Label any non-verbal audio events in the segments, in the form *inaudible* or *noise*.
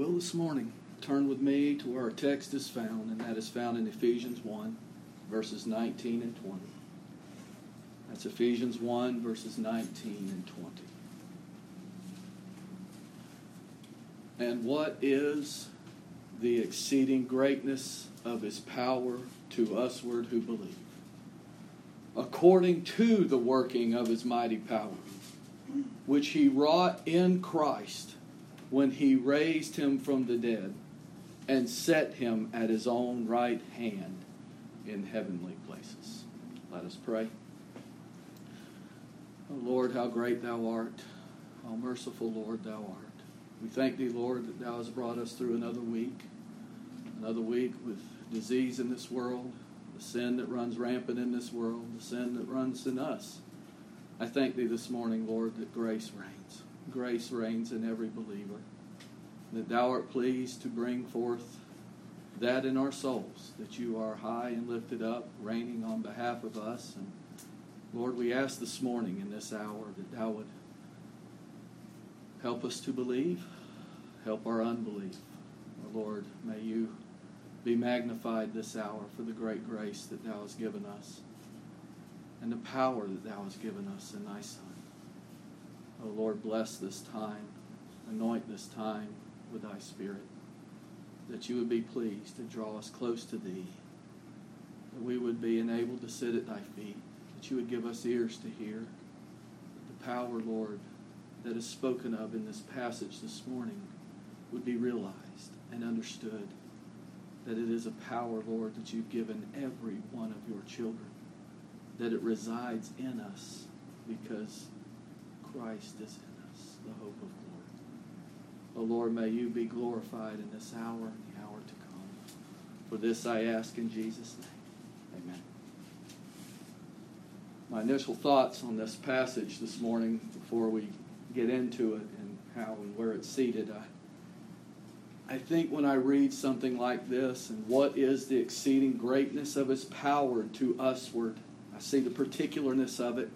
will this morning, turn with me to where our text is found, and that is found in Ephesians 1, verses 19 and 20. That's Ephesians 1, verses 19 and 20. And what is the exceeding greatness of his power to usward who believe? According to the working of his mighty power, which he wrought in Christ when he raised him from the dead and set him at his own right hand in heavenly places. Let us pray. Oh Lord, how great thou art. How merciful, Lord, thou art. We thank thee, Lord, that thou hast brought us through another week, another week with disease in this world, the sin that runs rampant in this world, the sin that runs in us. I thank thee this morning, Lord, that grace reigns grace reigns in every believer. That thou art pleased to bring forth that in our souls, that you are high and lifted up, reigning on behalf of us. And Lord, we ask this morning in this hour that thou would help us to believe, help our unbelief. Lord, may you be magnified this hour for the great grace that thou hast given us and the power that thou hast given us in thy Son. Oh Lord, bless this time. Anoint this time with thy Spirit. That you would be pleased to draw us close to thee. That we would be enabled to sit at thy feet. That you would give us ears to hear. The power, Lord, that is spoken of in this passage this morning would be realized and understood. That it is a power, Lord, that you've given every one of your children. That it resides in us because Christ is in us, the hope of glory. O Lord, may you be glorified in this hour and the hour to come. For this I ask in Jesus' name. Amen. My initial thoughts on this passage this morning before we get into it and how and where it's seated. I, I think when I read something like this and what is the exceeding greatness of his power to usward, I see the particularness of it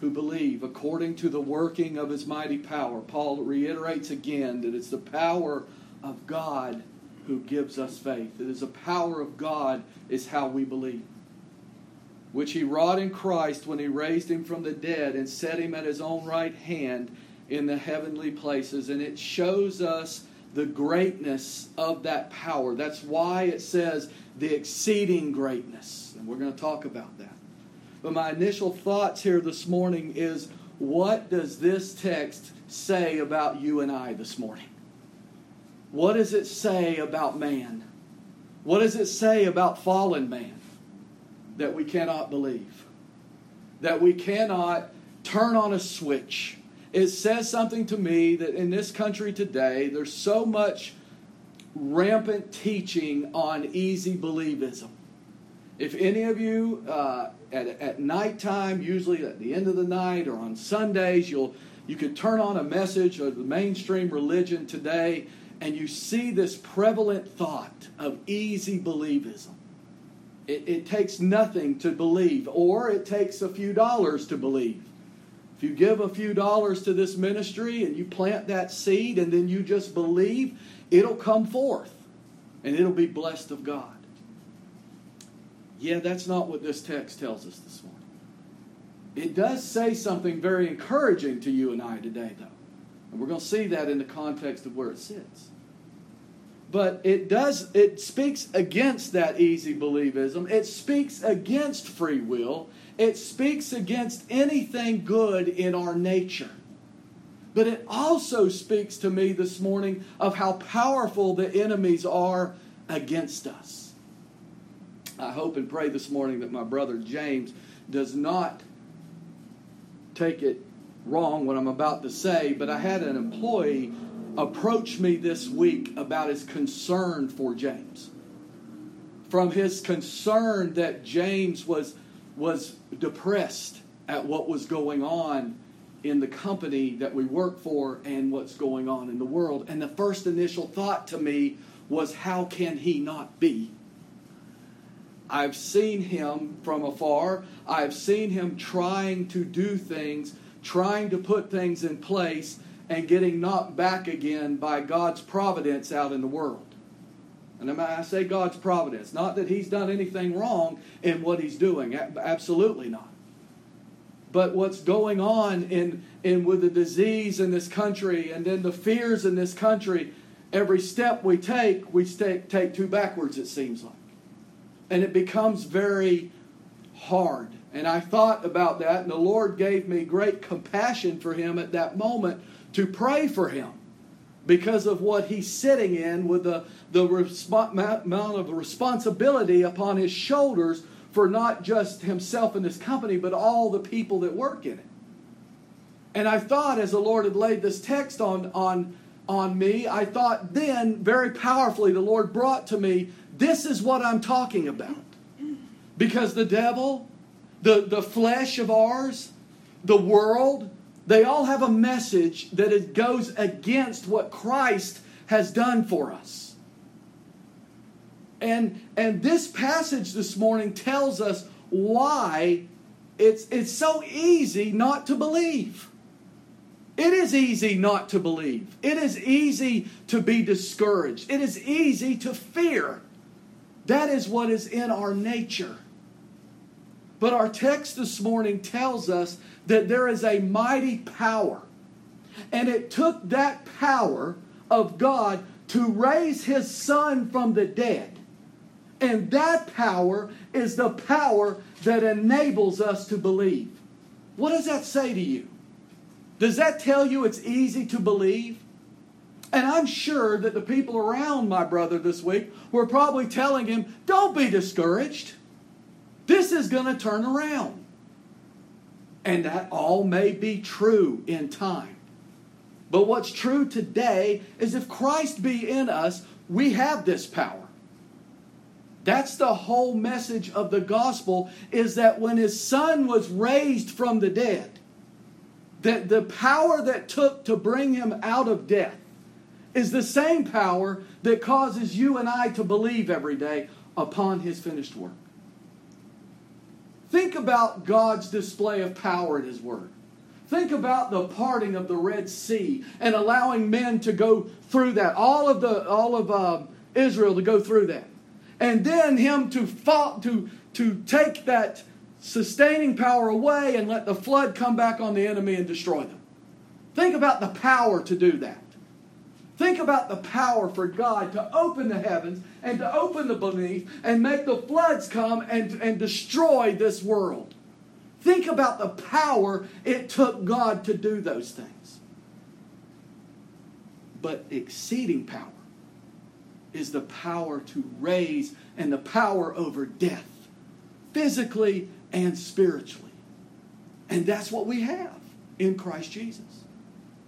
who believe according to the working of his mighty power. Paul reiterates again that it's the power of God who gives us faith. It is the power of God is how we believe. Which he wrought in Christ when he raised him from the dead and set him at his own right hand in the heavenly places. And it shows us the greatness of that power. That's why it says the exceeding greatness. And we're going to talk about that. But my initial thoughts here this morning is what does this text say about you and I this morning? What does it say about man? What does it say about fallen man that we cannot believe? That we cannot turn on a switch. It says something to me that in this country today, there's so much rampant teaching on easy believism. If any of you uh, at, at nighttime, usually at the end of the night or on Sundays, you'll you could turn on a message of the mainstream religion today, and you see this prevalent thought of easy believism. It, it takes nothing to believe, or it takes a few dollars to believe. If you give a few dollars to this ministry and you plant that seed and then you just believe, it'll come forth and it'll be blessed of God. Yeah, that's not what this text tells us this morning. It does say something very encouraging to you and I today, though. And we're going to see that in the context of where it sits. But it does, it speaks against that easy believism. It speaks against free will. It speaks against anything good in our nature. But it also speaks to me this morning of how powerful the enemies are against us. I hope and pray this morning that my brother James does not take it wrong what I'm about to say, but I had an employee approach me this week about his concern for James. From his concern that James was, was depressed at what was going on in the company that we work for and what's going on in the world. And the first initial thought to me was, how can he not be? I've seen him from afar. I've seen him trying to do things, trying to put things in place, and getting knocked back again by God's providence out in the world. And I say God's providence, not that He's done anything wrong in what He's doing, absolutely not. But what's going on in, in with the disease in this country and then the fears in this country, every step we take, we take, take two backwards, it seems like. And it becomes very hard. And I thought about that, and the Lord gave me great compassion for him at that moment to pray for him because of what he's sitting in with the, the resp- amount of responsibility upon his shoulders for not just himself and his company, but all the people that work in it. And I thought, as the Lord had laid this text on, on, on me, I thought then very powerfully the Lord brought to me, this is what I'm talking about. Because the devil, the, the flesh of ours, the world, they all have a message that it goes against what Christ has done for us. And, and this passage this morning tells us why it's, it's so easy not to believe. It is easy not to believe. It is easy to be discouraged. It is easy to fear. That is what is in our nature. But our text this morning tells us that there is a mighty power. And it took that power of God to raise his son from the dead. And that power is the power that enables us to believe. What does that say to you? Does that tell you it's easy to believe? And I'm sure that the people around my brother this week were probably telling him, don't be discouraged. This is going to turn around. And that all may be true in time. But what's true today is if Christ be in us, we have this power. That's the whole message of the gospel is that when his son was raised from the dead, that the power that took to bring him out of death is the same power that causes you and I to believe every day upon his finished work. Think about God's display of power in His Word. Think about the parting of the Red Sea and allowing men to go through that, all of the all of uh, Israel to go through that, and then Him to fall, to to take that sustaining power away and let the flood come back on the enemy and destroy them. Think about the power to do that. Think about the power for God to open the heavens and to open the beneath and make the floods come and, and destroy this world. Think about the power it took God to do those things. But exceeding power is the power to raise and the power over death, physically and spiritually. And that's what we have in Christ Jesus.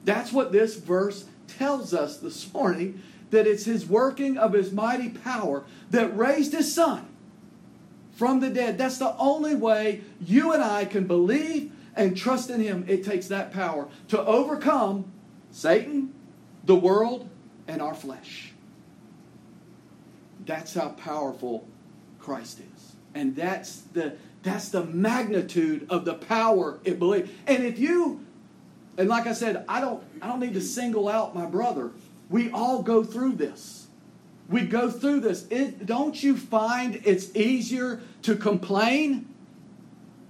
That's what this verse tells us this morning that it's his working of his mighty power that raised his son from the dead. That's the only way you and I can believe and trust in him. It takes that power to overcome Satan, the world, and our flesh. That's how powerful Christ is. And that's the that's the magnitude of the power it believes. And if you and like I said, I don't, I don't need to single out my brother. We all go through this. We go through this. It, don't you find it's easier to complain?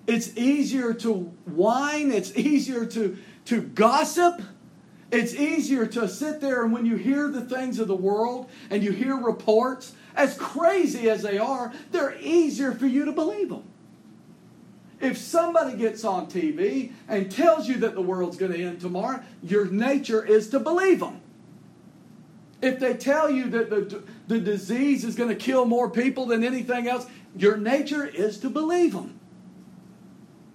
It's easier to whine. It's easier to, to gossip. It's easier to sit there and when you hear the things of the world and you hear reports, as crazy as they are, they're easier for you to believe them. If somebody gets on TV and tells you that the world's going to end tomorrow, your nature is to believe them. If they tell you that the, the disease is going to kill more people than anything else, your nature is to believe them.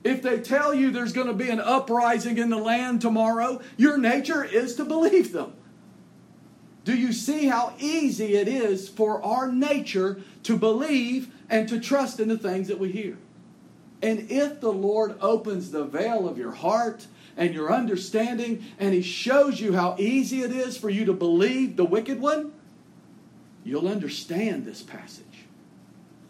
If they tell you there's going to be an uprising in the land tomorrow, your nature is to believe them. Do you see how easy it is for our nature to believe and to trust in the things that we hear? And if the Lord opens the veil of your heart and your understanding and He shows you how easy it is for you to believe the wicked one, you'll understand this passage.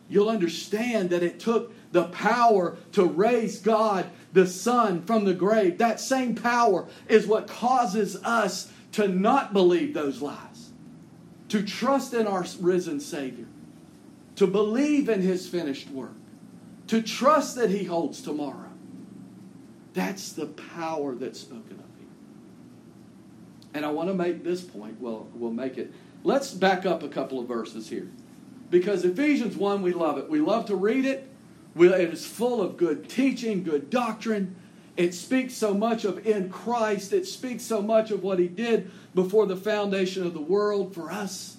You'll understand that it took the power to raise God the Son from the grave, that same power is what causes us to not believe those lies, to trust in our risen Savior, to believe in His finished work, to trust that He holds tomorrow. That's the power that's spoken of here. And I want to make this point. Well, we'll make it. Let's back up a couple of verses here. Because Ephesians 1, we love it. We love to read it. It is full of good teaching, good doctrine. It speaks so much of in Christ. It speaks so much of what He did before the foundation of the world for us.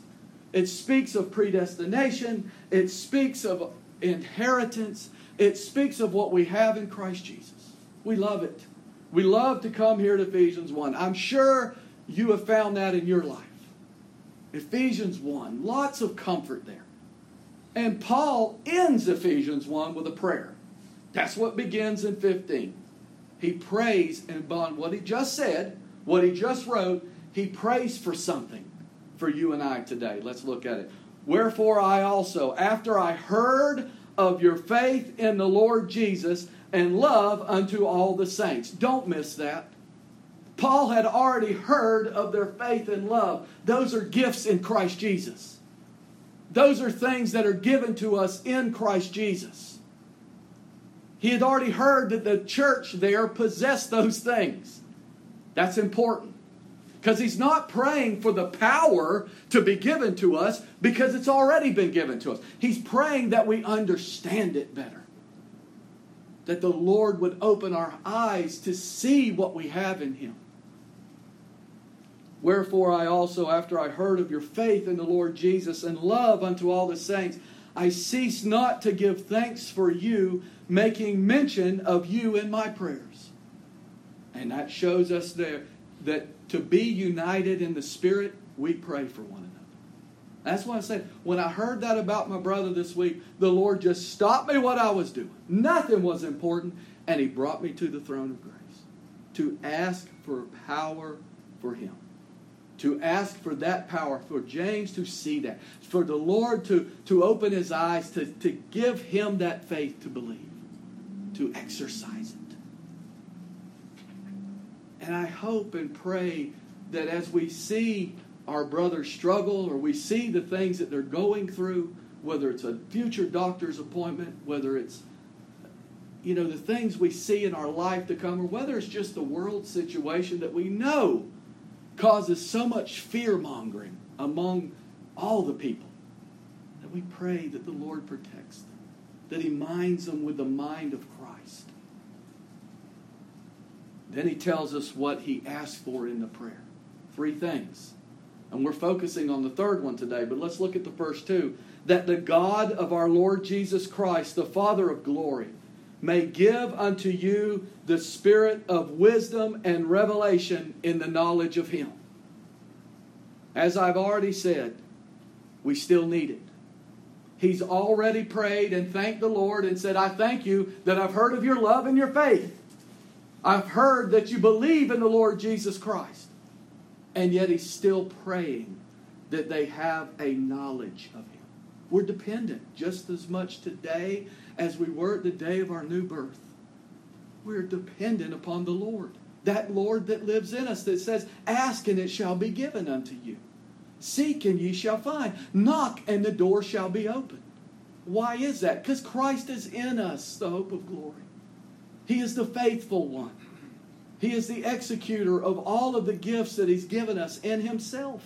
It speaks of predestination. It speaks of inheritance. It speaks of what we have in Christ Jesus. We love it. We love to come here to Ephesians 1. I'm sure you have found that in your life. Ephesians 1, lots of comfort there. And Paul ends Ephesians 1 with a prayer. That's what begins in 15. He prays, and on what he just said, what he just wrote, he prays for something for you and I today. Let's look at it. Wherefore I also, after I heard of your faith in the Lord Jesus and love unto all the saints. Don't miss that. Paul had already heard of their faith and love. Those are gifts in Christ Jesus. Those are things that are given to us in Christ Jesus. He had already heard that the church there possessed those things. That's important. Because he's not praying for the power to be given to us because it's already been given to us. He's praying that we understand it better. That the Lord would open our eyes to see what we have in him. Wherefore I also, after I heard of your faith in the Lord Jesus and love unto all the saints, I cease not to give thanks for you, making mention of you in my prayers. And that shows us there that to be united in the Spirit, we pray for one another. That's why I said, when I heard that about my brother this week, the Lord just stopped me what I was doing. Nothing was important, and He brought me to the throne of grace to ask for power for Him to ask for that power, for James to see that, for the Lord to, to open his eyes, to, to give him that faith to believe, to exercise it. And I hope and pray that as we see our brothers struggle or we see the things that they're going through, whether it's a future doctor's appointment, whether it's you know the things we see in our life to come, or whether it's just the world situation that we know causes so much fear mongering among all the people that we pray that the Lord protects them, that He minds them with the mind of Christ. Then He tells us what He asked for in the prayer three things. And we're focusing on the third one today, but let's look at the first two. That the God of our Lord Jesus Christ, the Father of glory, may give unto you the spirit of wisdom and revelation in the knowledge of Him. As I've already said, we still need it. He's already prayed and thanked the Lord and said, I thank you that I've heard of your love and your faith. I've heard that you believe in the Lord Jesus Christ. And yet he's still praying that they have a knowledge of him. We're dependent just as much today as we were at the day of our new birth. We're dependent upon the Lord. That Lord that lives in us that says, Ask and it shall be given unto you. Seek and ye shall find. Knock and the door shall be opened. Why is that? Because Christ is in us, the hope of glory. He is the faithful one. He is the executor of all of the gifts that He's given us in Himself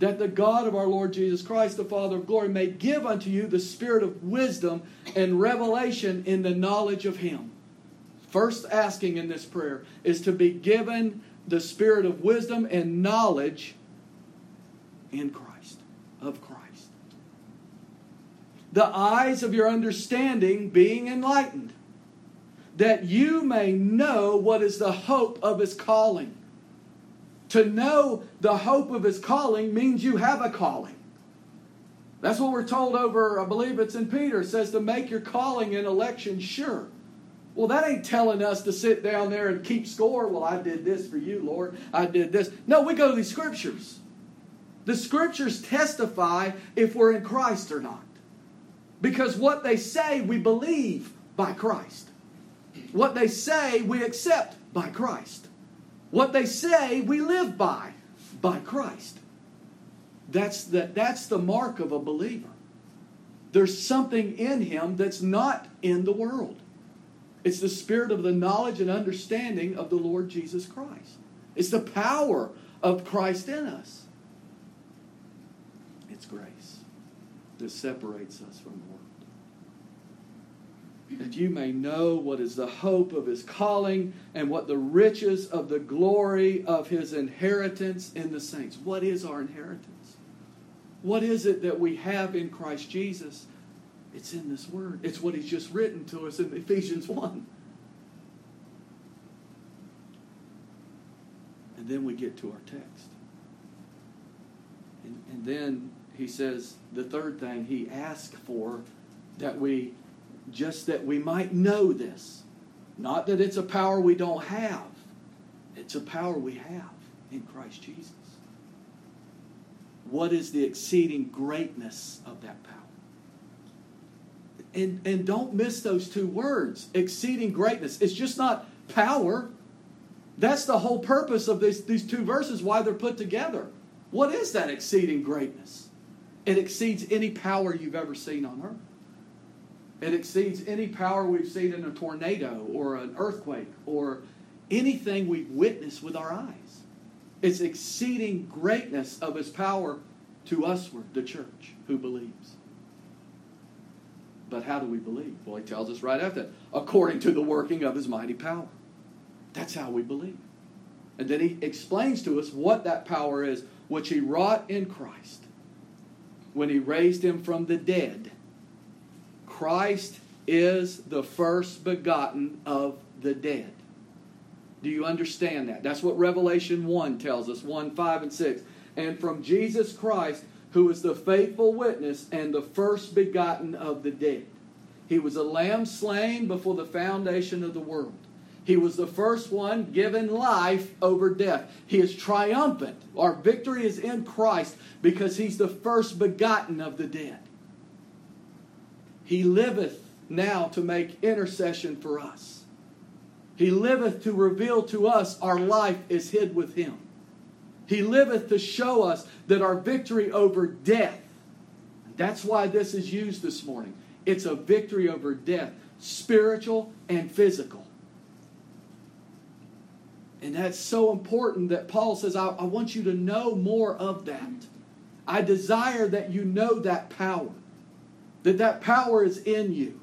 that the God of our Lord Jesus Christ, the Father of glory, may give unto you the spirit of wisdom and revelation in the knowledge of Him. First asking in this prayer is to be given the spirit of wisdom and knowledge in Christ, of Christ. The eyes of your understanding being enlightened, that you may know what is the hope of His calling to know the hope of his calling means you have a calling. That's what we're told over, I believe it's in Peter, it says to make your calling and election sure. Well, that ain't telling us to sit down there and keep score. Well, I did this for you, Lord. I did this. No, we go to these scriptures. The scriptures testify if we're in Christ or not. Because what they say, we believe by Christ. What they say, we accept by Christ. What they say, we live by by Christ. That's the, that's the mark of a believer. There's something in him that's not in the world. It's the spirit of the knowledge and understanding of the Lord Jesus Christ. It's the power of Christ in us. It's grace that separates us from the world. That you may know what is the hope of his calling and what the riches of the glory of his inheritance in the saints. What is our inheritance? What is it that we have in Christ Jesus? It's in this word. It's what he's just written to us in Ephesians 1. And then we get to our text. And, and then he says the third thing he asked for that we just that we might know this. Not that it's a power we don't have. It's a power we have in Christ Jesus. What is the exceeding greatness of that power? And, and don't miss those two words exceeding greatness. It's just not power. That's the whole purpose of this, these two verses, why they're put together. What is that exceeding greatness? It exceeds any power you've ever seen on earth. It exceeds any power we've seen in a tornado or an earthquake or anything we've witnessed with our eyes. It's exceeding greatness of his power to usward, the church, who believes. But how do we believe? Well, he tells us right after that, according to the working of his mighty power. That's how we believe. And then he explains to us what that power is, which he wrought in Christ when he raised him from the dead. Christ is the first begotten of the dead. Do you understand that? That's what Revelation 1 tells us 1, 5, and 6. And from Jesus Christ, who is the faithful witness and the first begotten of the dead. He was a lamb slain before the foundation of the world. He was the first one given life over death. He is triumphant. Our victory is in Christ because he's the first begotten of the dead. He liveth now to make intercession for us. He liveth to reveal to us our life is hid with him. He liveth to show us that our victory over death, that's why this is used this morning. It's a victory over death, spiritual and physical. And that's so important that Paul says, I, I, want you to know more of that. I desire that you know that power, that that power is in you.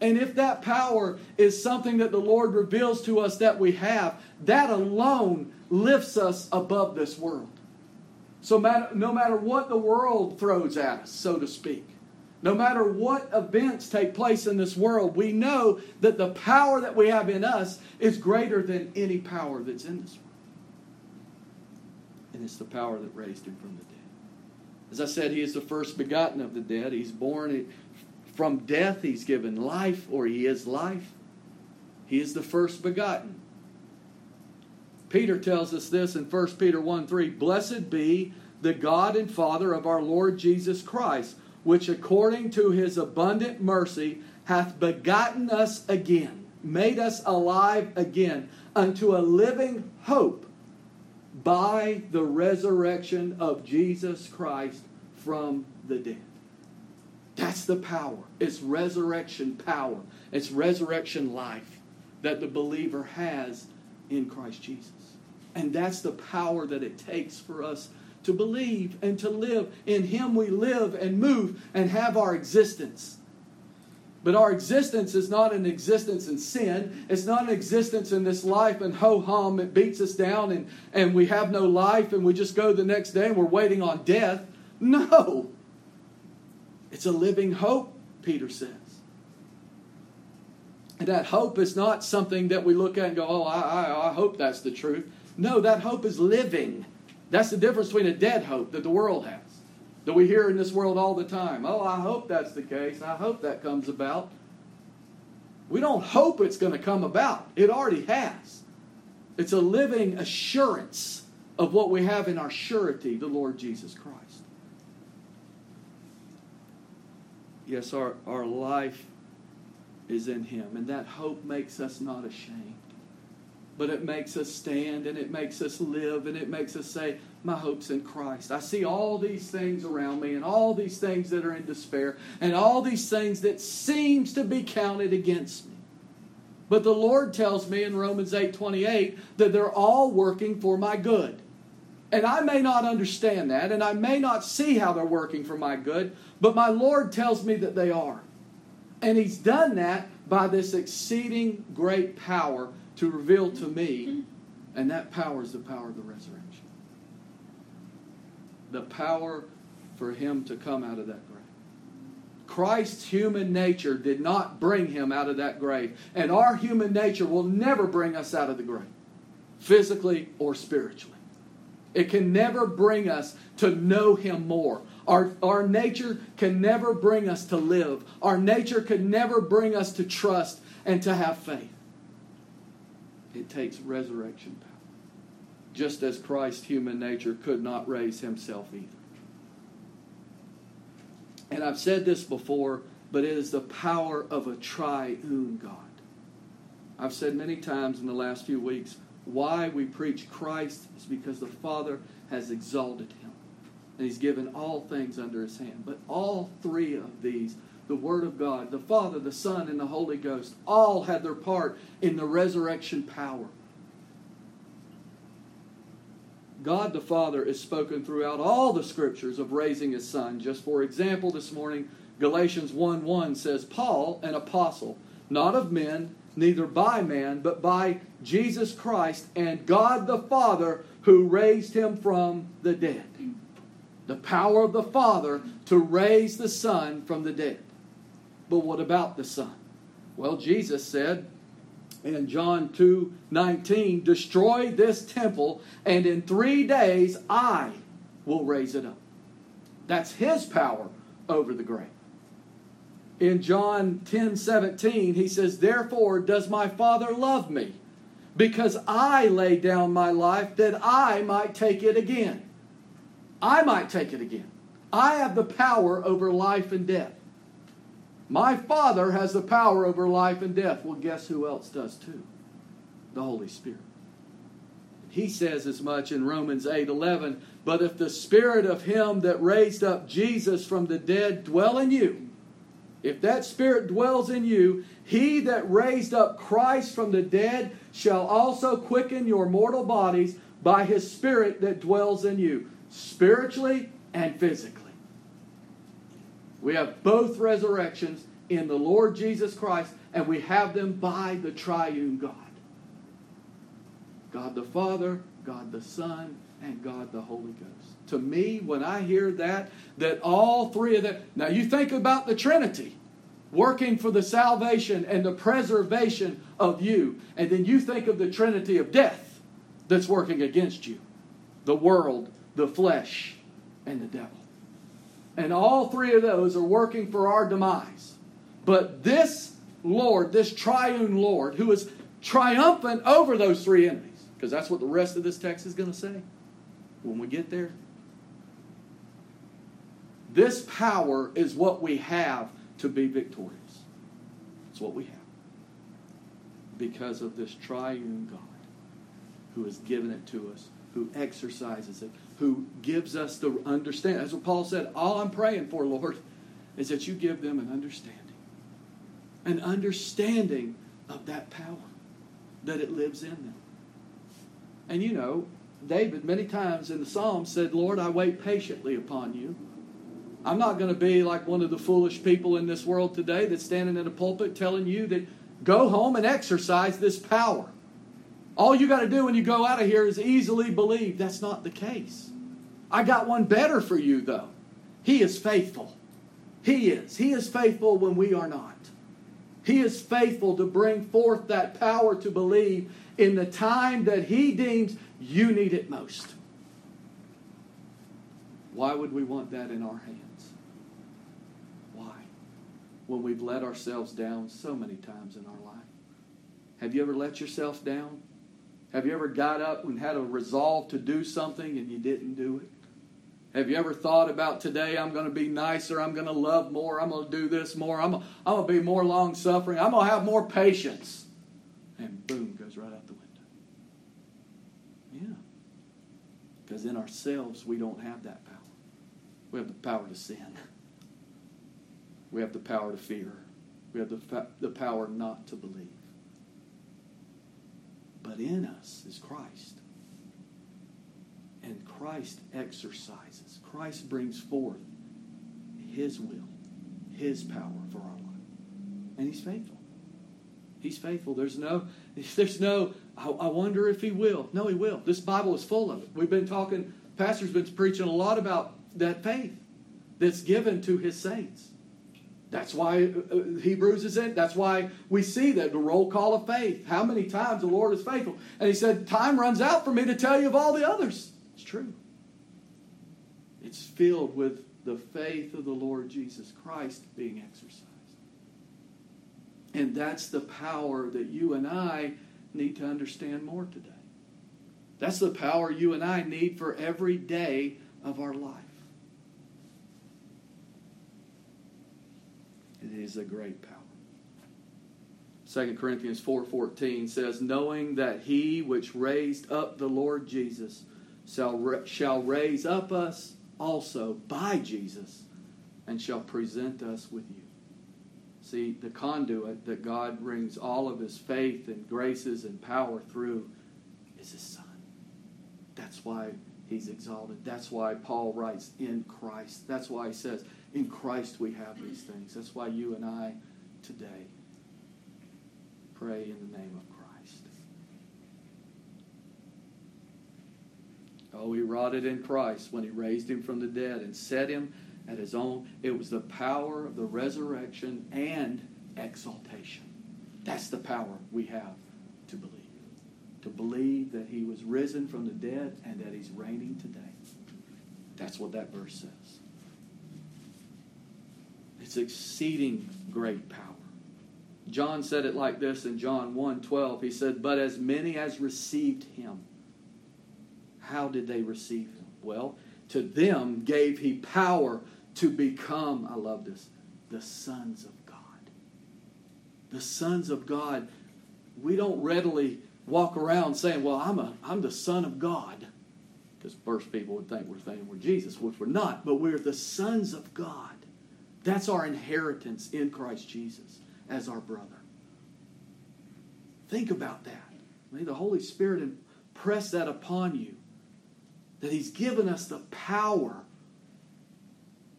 And if that power is something that the Lord reveals to us that we have, that alone lifts us above this world. So matter no matter what the world throws at us, so to speak, no matter what events take place in this world, we know that the power that we have in us is greater than any power that's in this world. And it's the power that raised him from the dead. As I said, he is the first begotten of the dead. He's born from death, he's given life, or he is life. He is the first begotten. Peter tells us this in 1 Peter 1 3 Blessed be the God and Father of our Lord Jesus Christ, which according to his abundant mercy hath begotten us again, made us alive again, unto a living hope by the resurrection of Jesus Christ from the dead. That's the power. It's resurrection power. It's resurrection life that the believer has in Christ Jesus. And that's the power that it takes for us to believe and to live. In Him we live and move and have our existence. But our existence is not an existence in sin. It's not an existence in this life and ho hum, it beats us down and, and we have no life and we just go the next day and we're waiting on death. No. It's a living hope, Peter says. And that hope is not something that we look at and go, oh, I, I, I hope that's the truth. No, that hope is living. That's the difference between a dead hope that the world has, that we hear in this world all the time. Oh, I hope that's the case. I hope that comes about. We don't hope it's going to come about, it already has. It's a living assurance of what we have in our surety, the Lord Jesus Christ. Yes, our, our life is in Him. And that hope makes us not ashamed. But it makes us stand and it makes us live and it makes us say, My hope's in Christ. I see all these things around me and all these things that are in despair and all these things that seems to be counted against me. But the Lord tells me in Romans 8 28 that they're all working for my good. And I may not understand that, and I may not see how they're working for my good, but my Lord tells me that they are. And He's done that by this exceeding great power to reveal to me, and that power is the power of the resurrection. The power for Him to come out of that grave. Christ's human nature did not bring him out of that grave. And our human nature will never bring us out of the grave, physically or spiritually. It can never bring us to know him more. Our, our nature can never bring us to live. Our nature can never bring us to trust and to have faith. It takes resurrection power. Just as Christ's human nature could not raise himself either. And I've said this before, but it is the power of a triune God. I've said many times in the last few weeks why we preach Christ is because the Father has exalted him. And he's given all things under his hand. But all three of these, the Word of God, the Father, the Son, and the Holy Ghost, all had their part in the resurrection power. God the Father is spoken throughout all the scriptures of raising his son. Just for example, this morning, Galatians 1 1 says, Paul, an apostle, not of men, neither by man, but by Jesus Christ and God the Father who raised him from the dead. The power of the Father to raise the Son from the dead. But what about the Son? Well, Jesus said, in John 2 19, destroy this temple, and in three days I will raise it up. That's his power over the grave. In John 10 17, he says, Therefore does my Father love me, because I lay down my life that I might take it again. I might take it again. I have the power over life and death. My Father has the power over life and death. Well, guess who else does too? The Holy Spirit. He says as much in Romans 8 11. But if the Spirit of Him that raised up Jesus from the dead dwell in you, if that Spirit dwells in you, He that raised up Christ from the dead shall also quicken your mortal bodies by His Spirit that dwells in you, spiritually and physically. We have both resurrections in the Lord Jesus Christ, and we have them by the triune God God the Father, God the Son, and God the Holy Ghost. To me, when I hear that, that all three of them, now you think about the Trinity working for the salvation and the preservation of you, and then you think of the Trinity of death that's working against you the world, the flesh, and the devil. And all three of those are working for our demise. But this Lord, this triune Lord, who is triumphant over those three enemies, because that's what the rest of this text is going to say when we get there. This power is what we have to be victorious. It's what we have. Because of this triune God who has given it to us, who exercises it, who gives us the understanding. That's what Paul said. All I'm praying for, Lord, is that you give them an understanding. An understanding of that power, that it lives in them. And you know, David many times in the Psalms said, Lord, I wait patiently upon you. I'm not going to be like one of the foolish people in this world today that's standing in a pulpit telling you that go home and exercise this power. All you got to do when you go out of here is easily believe. That's not the case. I got one better for you, though. He is faithful. He is. He is faithful when we are not. He is faithful to bring forth that power to believe in the time that He deems you need it most. Why would we want that in our hands? Why? When we've let ourselves down so many times in our life. Have you ever let yourself down? Have you ever got up and had a resolve to do something and you didn't do it? Have you ever thought about today I'm going to be nicer, I'm going to love more, I'm going to do this more, I'm, I'm going to be more long suffering, I'm going to have more patience? And boom, goes right out the window. Yeah. Because in ourselves, we don't have that power. We have the power to sin, we have the power to fear, we have the, the power not to believe. But in us is Christ. And Christ exercises, Christ brings forth His will, His power for our life. And He's faithful. He's faithful. There's no, *laughs* there's no, I, I wonder if He will. No, He will. This Bible is full of it. We've been talking, Pastor's been preaching a lot about that faith that's given to His saints. That's why uh, uh, Hebrews is in. That's why we see that the roll call of faith. How many times the Lord is faithful? And He said, Time runs out for me to tell you of all the others. It's true. It's filled with the faith of the Lord Jesus Christ being exercised. And that's the power that you and I need to understand more today. That's the power you and I need for every day of our life. It is a great power. 2 Corinthians 4:14 says knowing that he which raised up the Lord Jesus shall, shall raise up us also by Jesus and shall present us with you. See, the conduit that God brings all of his faith and graces and power through is his Son. That's why he's exalted. That's why Paul writes, in Christ. That's why he says, in Christ we have these things. That's why you and I today pray in the name of Oh, he rotted in Christ when he raised him from the dead and set him at his own. It was the power of the resurrection and exaltation. That's the power we have to believe. To believe that he was risen from the dead and that he's reigning today. That's what that verse says. It's exceeding great power. John said it like this in John 1 12. He said, But as many as received him, how did they receive him? Well, to them gave he power to become, I love this, the sons of God. The sons of God. We don't readily walk around saying, well, I'm, a, I'm the son of God. Because first people would think we're saying we're Jesus, which we're not, but we're the sons of God. That's our inheritance in Christ Jesus as our brother. Think about that. May the Holy Spirit impress that upon you that He's given us the power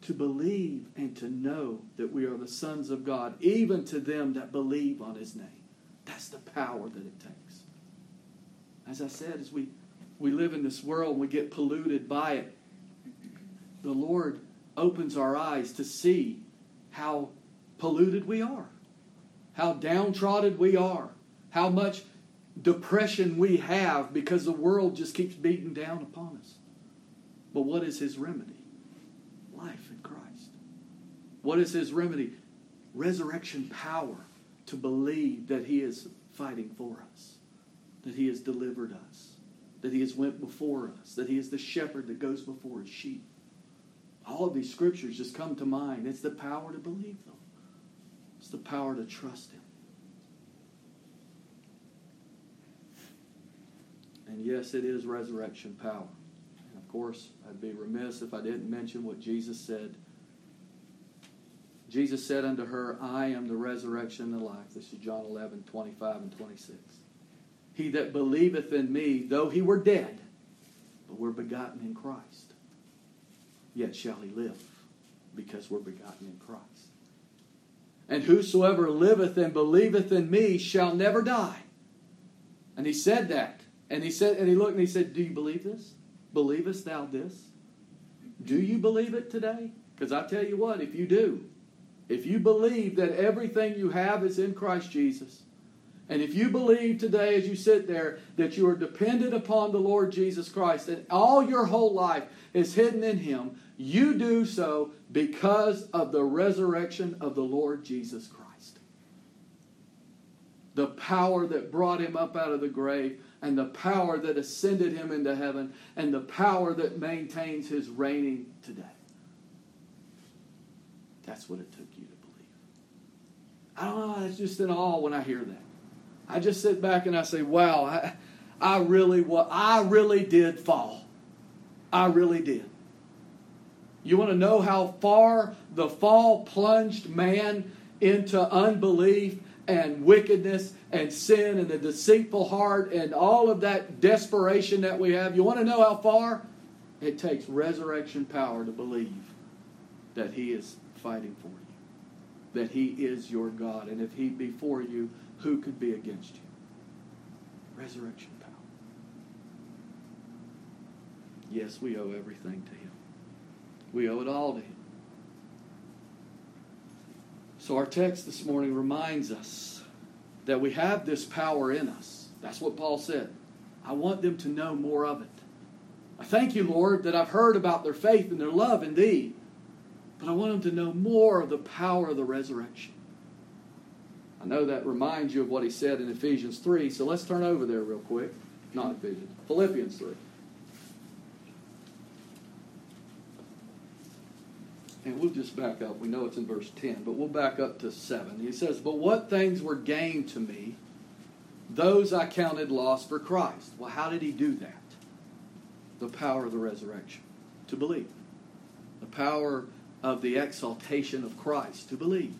to believe and to know that we are the sons of God, even to them that believe on His name. That's the power that it takes. As I said, as we, we live in this world and we get polluted by it, the Lord opens our eyes to see how polluted we are, how downtrodden we are, how much depression we have because the world just keeps beating down upon us. But what is his remedy? Life in Christ. What is his remedy? Resurrection power to believe that he is fighting for us, that he has delivered us, that he has went before us, that he is the shepherd that goes before his sheep. All of these scriptures just come to mind. It's the power to believe them. It's the power to trust him. And yes, it is resurrection power. And of course, I'd be remiss if I didn't mention what Jesus said. Jesus said unto her, I am the resurrection and the life. This is John 11, 25 and 26. He that believeth in me, though he were dead, but we're begotten in Christ, yet shall he live, because we're begotten in Christ. And whosoever liveth and believeth in me shall never die. And he said that. And he said, and he looked and he said, Do you believe this? Believest thou this? Do you believe it today? Because I tell you what, if you do, if you believe that everything you have is in Christ Jesus, and if you believe today as you sit there that you are dependent upon the Lord Jesus Christ and all your whole life is hidden in Him, you do so because of the resurrection of the Lord Jesus Christ. The power that brought Him up out of the grave and the power that ascended him into heaven and the power that maintains his reigning today. That's what it took you to believe. I don't know, it's just in awe when I hear that. I just sit back and I say, wow, I, I really what I really did fall. I really did. You want to know how far the fall plunged man into unbelief and wickedness and sin and the deceitful heart and all of that desperation that we have? You want to know how far? It takes resurrection power to believe that He is fighting for you, that He is your God. And if He be for you, who could be against you? Resurrection power. Yes, we owe everything to Him. We owe it all to Him. So, our text this morning reminds us that we have this power in us. That's what Paul said. I want them to know more of it. I thank you, Lord, that I've heard about their faith and their love in Thee, but I want them to know more of the power of the resurrection. I know that reminds you of what he said in Ephesians 3, so let's turn over there real quick. Not Ephesians, Philippians 3. And we'll just back up. We know it's in verse 10, but we'll back up to 7. He says, But what things were gained to me, those I counted lost for Christ. Well, how did he do that? The power of the resurrection, to believe. The power of the exaltation of Christ, to believe.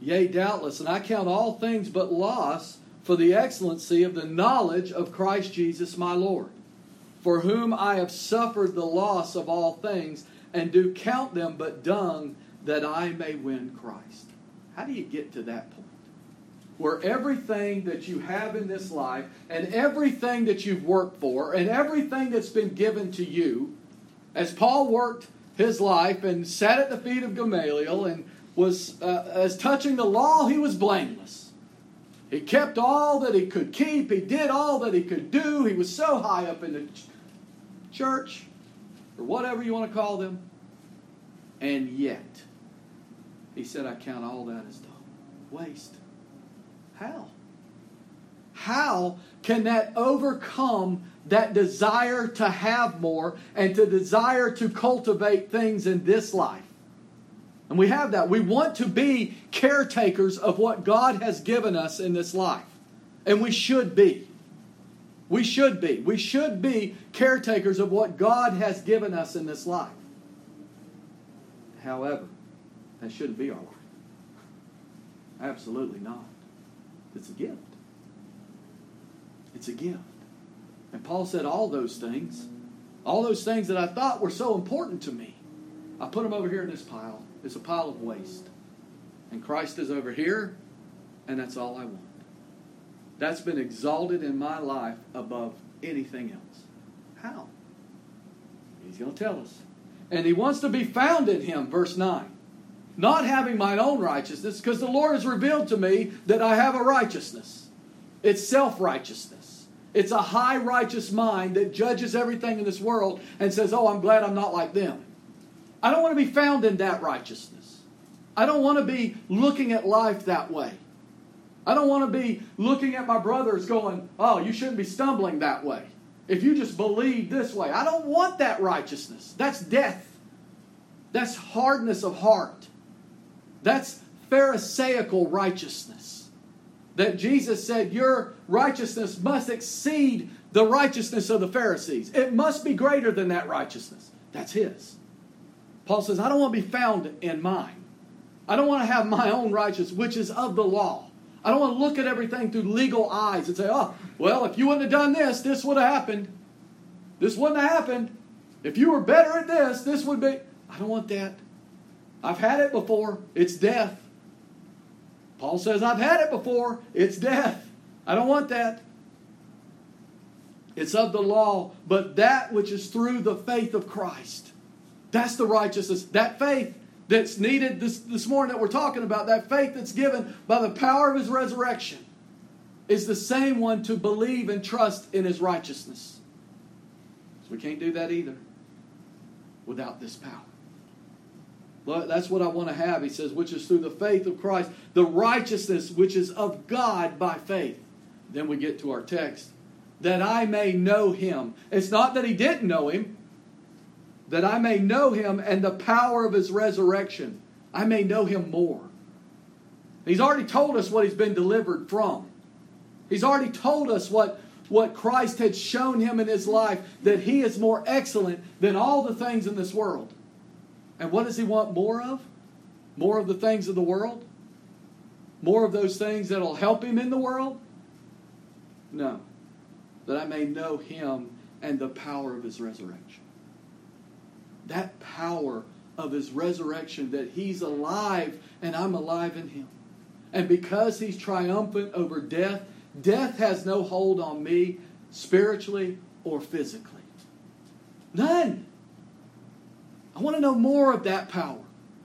Yea, doubtless, and I count all things but loss for the excellency of the knowledge of Christ Jesus my Lord for whom I have suffered the loss of all things, and do count them but dung, that I may win Christ. How do you get to that point? Where everything that you have in this life, and everything that you've worked for, and everything that's been given to you, as Paul worked his life and sat at the feet of Gamaliel and was, uh, as touching the law, he was blameless. He kept all that he could keep. He did all that he could do. He was so high up in the church, or whatever you want to call them. And yet, he said, I count all that as waste. How? How can that overcome that desire to have more and to desire to cultivate things in this life? And we have that. We want to be caretakers of what God has given us in this life. And we should be. We should be. We should be caretakers of what God has given us in this life. However, that shouldn't be our life. Absolutely not. It's a gift. It's a gift. And Paul said all those things, all those things that I thought were so important to me, I put them over here in this pile. It's a pile of waste. And Christ is over here, and that's all I want. That's been exalted in my life above anything else. How? He's going to tell us. And he wants to be found in him, verse 9. Not having mine own righteousness, because the Lord has revealed to me that I have a righteousness. It's self righteousness. It's a high righteous mind that judges everything in this world and says, Oh, I'm glad I'm not like them. I don't want to be found in that righteousness. I don't want to be looking at life that way. I don't want to be looking at my brothers going, oh, you shouldn't be stumbling that way. If you just believe this way, I don't want that righteousness. That's death. That's hardness of heart. That's Pharisaical righteousness. That Jesus said, Your righteousness must exceed the righteousness of the Pharisees. It must be greater than that righteousness. That's His. Paul says, I don't want to be found in mine. I don't want to have my own righteousness, which is of the law. I don't want to look at everything through legal eyes and say, oh, well, if you wouldn't have done this, this would have happened. This wouldn't have happened. If you were better at this, this would be. I don't want that. I've had it before. It's death. Paul says, I've had it before. It's death. I don't want that. It's of the law, but that which is through the faith of Christ. That's the righteousness. That faith that's needed this, this morning that we're talking about, that faith that's given by the power of his resurrection, is the same one to believe and trust in his righteousness. So we can't do that either without this power. Well, that's what I want to have. He says, which is through the faith of Christ, the righteousness which is of God by faith. Then we get to our text. That I may know him. It's not that he didn't know him, that I may know him and the power of his resurrection. I may know him more. He's already told us what he's been delivered from. He's already told us what, what Christ had shown him in his life, that he is more excellent than all the things in this world. And what does he want more of? More of the things of the world? More of those things that'll help him in the world? No. That I may know him and the power of his resurrection. That power of his resurrection, that he's alive and I'm alive in him. And because he's triumphant over death, death has no hold on me spiritually or physically. None. I want to know more of that power.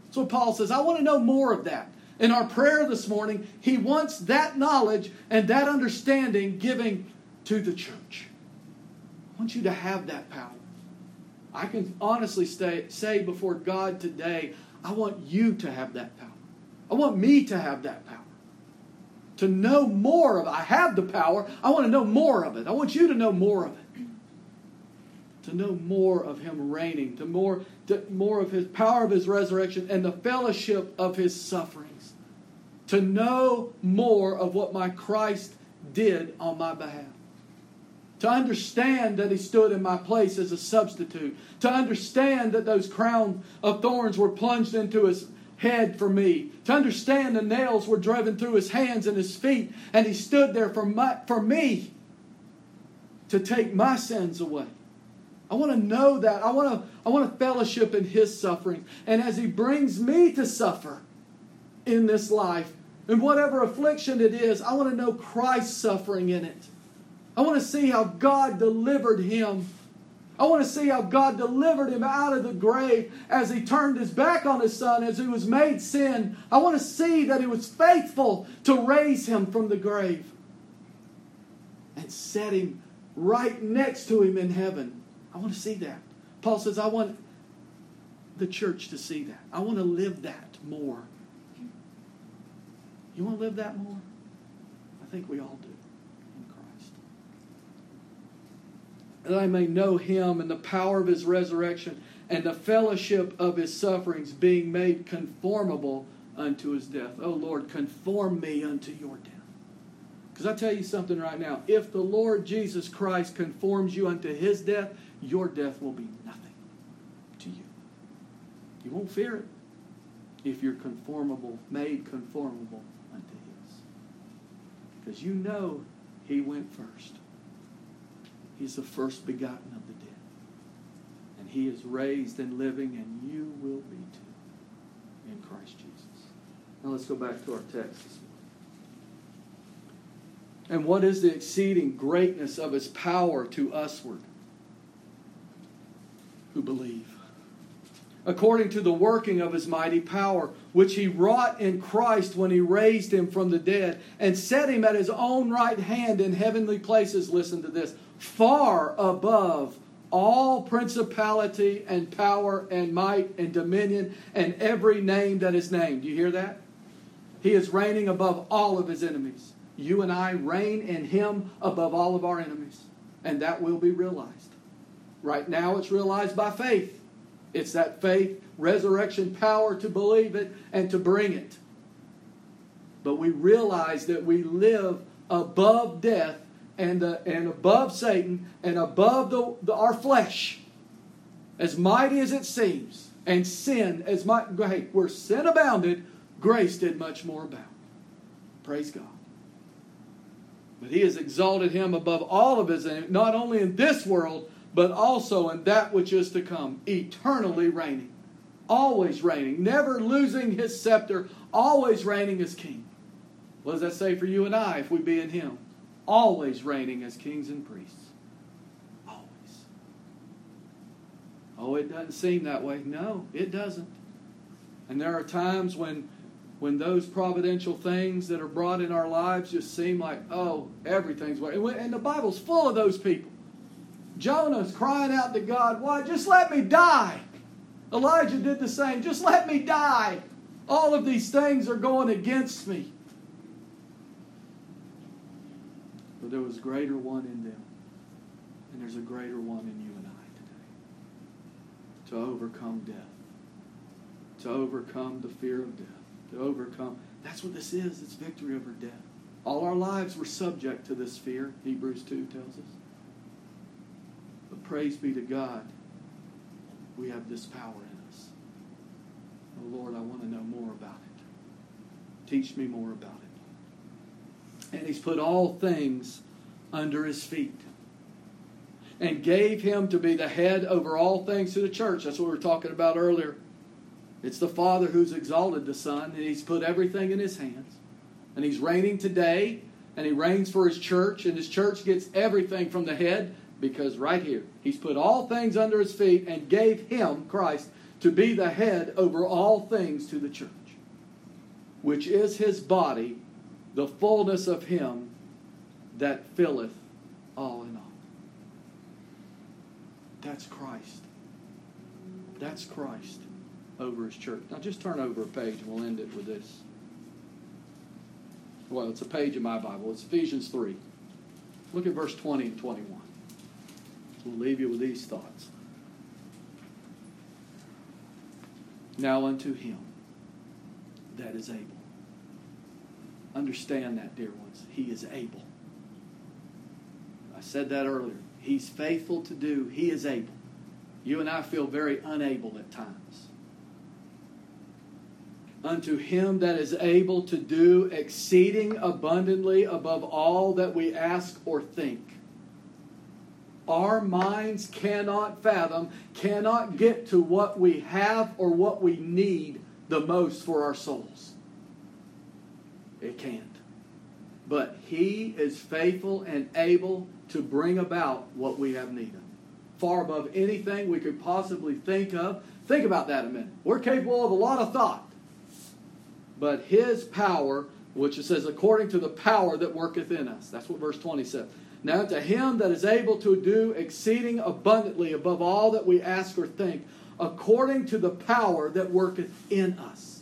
That's what Paul says. I want to know more of that. In our prayer this morning, he wants that knowledge and that understanding giving to the church. I want you to have that power. I can honestly stay, say before God today, I want you to have that power. I want me to have that power. To know more of it. I have the power. I want to know more of it. I want you to know more of it. To know more of Him reigning, to more, to more of His power of His resurrection and the fellowship of His sufferings. To know more of what my Christ did on my behalf to understand that he stood in my place as a substitute, to understand that those crown of thorns were plunged into his head for me, to understand the nails were driven through his hands and his feet, and he stood there for, my, for me to take my sins away. I want to know that. I want to, I want to fellowship in his suffering. And as he brings me to suffer in this life, in whatever affliction it is, I want to know Christ's suffering in it. I want to see how God delivered him. I want to see how God delivered him out of the grave as he turned his back on his son, as he was made sin. I want to see that he was faithful to raise him from the grave and set him right next to him in heaven. I want to see that. Paul says, I want the church to see that. I want to live that more. You want to live that more? I think we all do. That I may know him and the power of his resurrection and the fellowship of his sufferings, being made conformable unto his death. Oh Lord, conform me unto your death. Because I tell you something right now if the Lord Jesus Christ conforms you unto his death, your death will be nothing to you. You won't fear it if you're conformable, made conformable unto his. Because you know he went first. He's the first begotten of the dead. And he is raised and living, and you will be too in Christ Jesus. Now let's go back to our text this morning. And what is the exceeding greatness of his power to usward who believe? According to the working of his mighty power, which he wrought in Christ when he raised him from the dead and set him at his own right hand in heavenly places. Listen to this far above all principality and power and might and dominion and every name that is named. Do you hear that? He is reigning above all of his enemies. You and I reign in him above all of our enemies. And that will be realized. Right now, it's realized by faith. It's that faith, resurrection power to believe it and to bring it. But we realize that we live above death and, and above Satan and above the, the, our flesh, as mighty as it seems, and sin as mighty. Hey, where sin abounded, grace did much more abound. Praise God. But he has exalted him above all of his not only in this world, but also in that which is to come, eternally reigning, always reigning, never losing his scepter, always reigning as king. What does that say for you and I if we be in him? always reigning as kings and priests. Always. Oh, it doesn't seem that way. No, it doesn't. And there are times when when those providential things that are brought in our lives just seem like, oh, everything's way. And the Bible's full of those people. Jonah's crying out to God, why, just let me die. Elijah did the same, just let me die. All of these things are going against me. But there was a greater one in them, and there's a greater one in you and I today. To overcome death. To overcome the fear of death. To overcome. That's what this is. It's victory over death. All our lives were subject to this fear, Hebrews 2 tells us. But praise be to God, we have this power in us. Oh Lord, I want to know more about it. Teach me more about it. And He's put all things under His feet and gave Him to be the head over all things to the church. That's what we were talking about earlier. It's the Father who's exalted the Son, and He's put everything in His hands. And He's reigning today, and He reigns for His church, and His church gets everything from the head because right here, He's put all things under His feet and gave Him, Christ, to be the head over all things to the church, which is His body, the fullness of Him that filleth all in all. That's Christ. That's Christ over His church. Now just turn over a page and we'll end it with this. Well, it's a page in my Bible. It's Ephesians 3. Look at verse 20 and 21. We'll leave you with these thoughts. Now unto him that is able. Understand that, dear ones. He is able. I said that earlier. He's faithful to do, he is able. You and I feel very unable at times unto him that is able to do exceeding abundantly above all that we ask or think. Our minds cannot fathom, cannot get to what we have or what we need the most for our souls. It can't. But He is faithful and able to bring about what we have need of. Far above anything we could possibly think of. Think about that a minute. We're capable of a lot of thought but his power, which it says, according to the power that worketh in us. That's what verse 20 says. Now to him that is able to do exceeding abundantly above all that we ask or think, according to the power that worketh in us.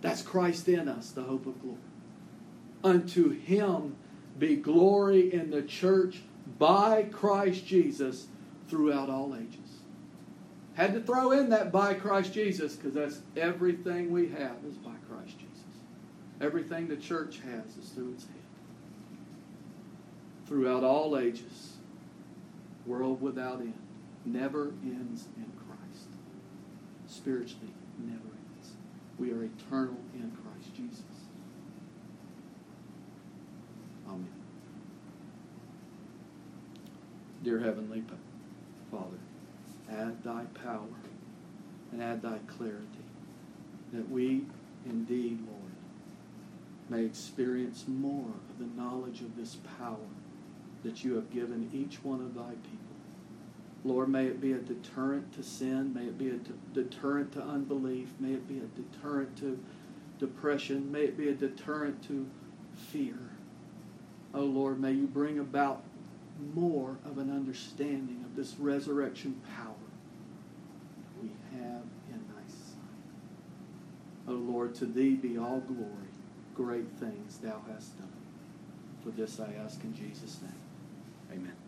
That's Christ in us, the hope of glory. Unto him be glory in the church by Christ Jesus throughout all ages. Had to throw in that by Christ Jesus because that's everything we have is by Christ Jesus. Everything the church has is through its head. Throughout all ages, world without end, never ends in Christ. Spiritually, never ends. We are eternal in Christ Jesus. Amen. Dear Heavenly Father, add thy power and add thy clarity that we indeed, Lord, may experience more of the knowledge of this power that you have given each one of thy people. Lord, may it be a deterrent to sin. May it be a de- deterrent to unbelief. May it be a deterrent to depression. May it be a deterrent to fear. Oh Lord, may you bring about more of an understanding of this resurrection power we have in thy Son. Oh Lord, to thee be all glory great things thou hast done. For this I ask in Jesus' name. Amen.